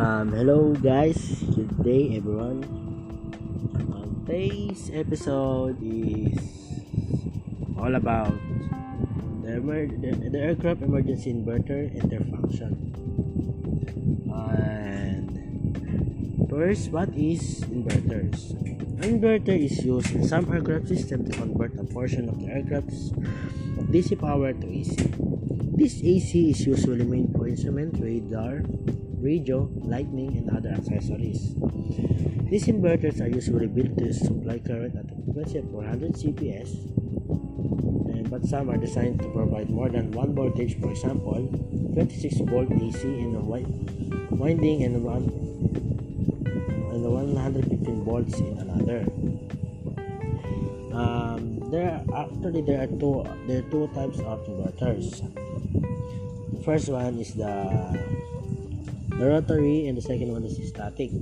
Um, hello guys, good day everyone. Um, today's episode is all about the, emer- the, the aircraft emergency inverter and their function. And first, what is inverters? An inverter is used in some aircraft system to convert a portion of the aircraft's DC power to AC. This AC is usually made for instrument, radar, radio, lightning, and other accessories. These inverters are usually built to supply current at a frequency of 400 CPS, and but some are designed to provide more than one voltage. For example, 26 volt AC in a winding and one and 115 volts in another. Um, there are, actually there are two there are two types of inverters. The first one is the the rotary and the second one is static.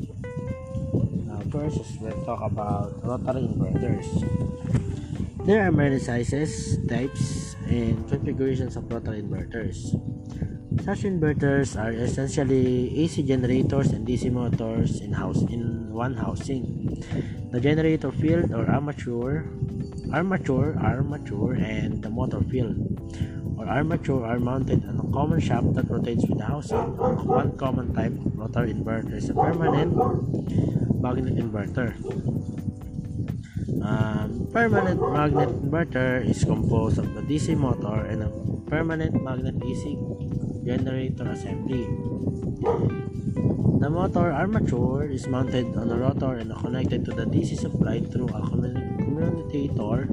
Now first we'll talk about rotary inverters. There are many sizes, types, and configurations of rotary inverters. Such inverters are essentially AC generators and DC motors in house in one housing. The generator field or armature, armature, armature, and the motor field or armature are mounted on common shaft that rotates with the housing. One common type of rotor inverter is a permanent magnet inverter. Um, permanent magnet inverter is composed of the DC motor and a permanent magnet DC generator assembly. The motor armature is mounted on a rotor and connected to the DC supply through a commutator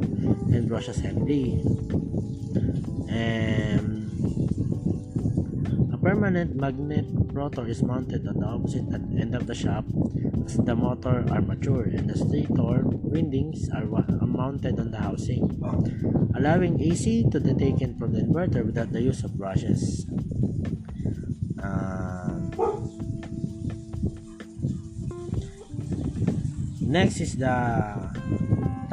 and brush assembly. And a permanent magnet rotor is mounted on the opposite end of the shaft as the motor armature and the stator windings are mounted on the housing, allowing AC to be taken from the inverter without the use of brushes. Um, next is the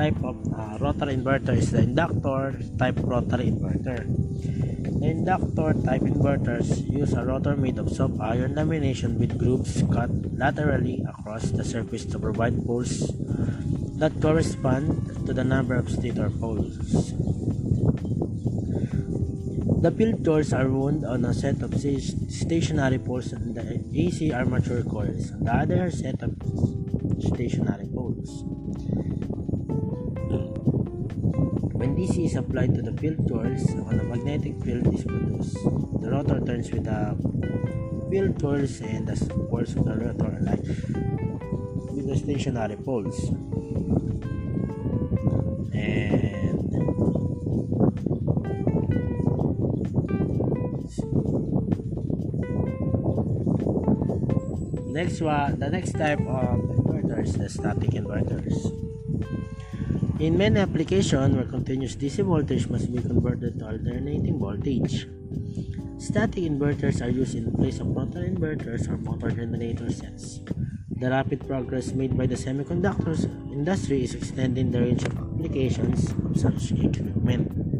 type of uh, rotary inverter is the inductor type rotor inverter. The inductor type inverters use a rotor made of soft iron lamination with grooves cut laterally across the surface to provide poles that correspond to the number of stator poles. The field coils are wound on a set of stationary poles and the AC armature coils the other set of stationary poles. When DC is applied to the field coils, when a magnetic field is produced, the rotor turns with the field coils and the poles of the rotor align with the stationary poles. And next one, the next type of inverters, the static inverters. In many applications where continuous DC voltage must be converted to alternating voltage, static inverters are used in place of rotary inverters or motor generator sets. The rapid progress made by the semiconductors industry is extending the range of applications of such equipment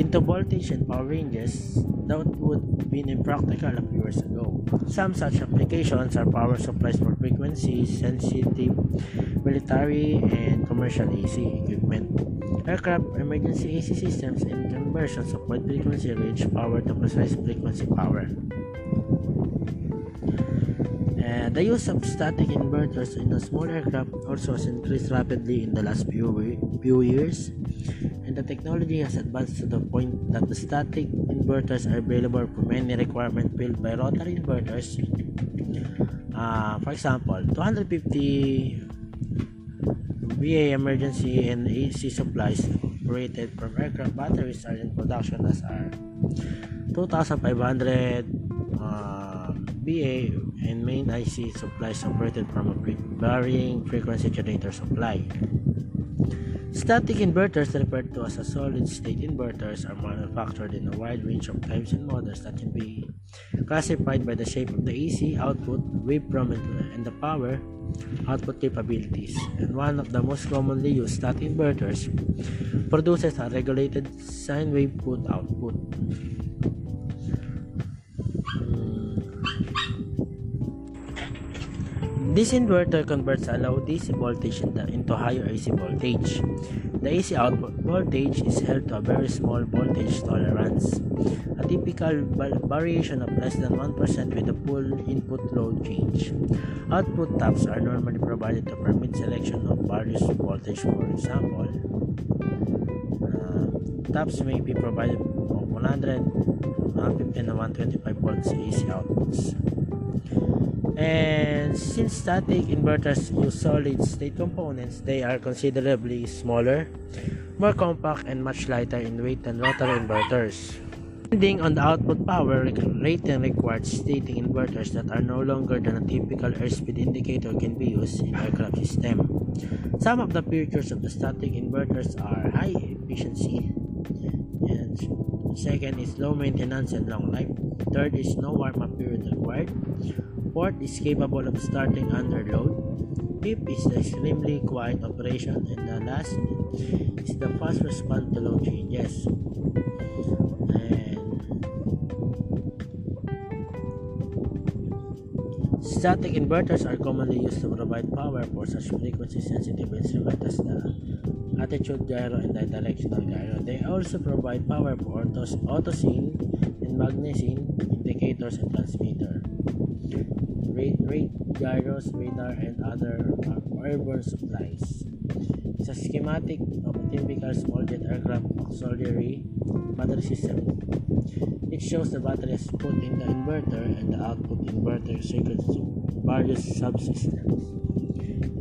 into voltage and power ranges that would have been impractical a few years ago. Some such applications are power supplies for frequency sensitive military and commercial AC equipment, aircraft emergency AC systems, and conversions of wide frequency range power to precise frequency power. Uh, the use of static inverters in a small aircraft also has increased rapidly in the last few, few years, and the technology has advanced to the point that the static inverters are available for many requirements filled by rotary inverters. Uh, for example, 250 VA emergency and AC supplies operated from aircraft batteries are in production as are 2,500 uh, VA and main IC supplies operated from a varying frequency generator supply. Static inverters, referred to as a solid state inverters, are manufactured in a wide range of types and models that can be classified by the shape of the AC output, waveform, and the power output capabilities. And one of the most commonly used static inverters produces a regulated sine wave put output. This inverter converts a low DC voltage into higher AC voltage. The AC output voltage is held to a very small voltage tolerance, a typical variation of less than 1% with a full input load change. Output taps are normally provided to permit selection of various voltage. For example, uh, taps may be provided of 100, 150, and 125 volts AC outputs. And since static inverters use solid state components, they are considerably smaller, more compact, and much lighter in weight than rotary inverters. Depending on the output power rating required, static inverters that are no longer than a typical airspeed indicator can be used in aircraft system. Some of the features of the static inverters are high efficiency, and second is low maintenance and long life. Third is no warm-up period required. Fourth is capable of starting under load. Fifth is the extremely quiet operation. And the last is the fast response to load changes. Static inverters are commonly used to provide power for such frequency sensitive instruments as the attitude gyro and the directional gyro. They also provide power for autos, autosyn and magnesyn indicators and transmitter rate, gyros, radar, and other uh, airborne supplies. It's a schematic of a typical small jet aircraft auxiliary battery system. It shows the battery put in the inverter and the output inverter circuits to various subsystems.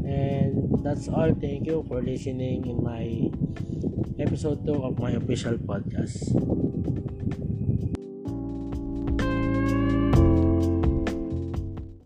And that's all. Thank you for listening in my episode 2 of my official podcast.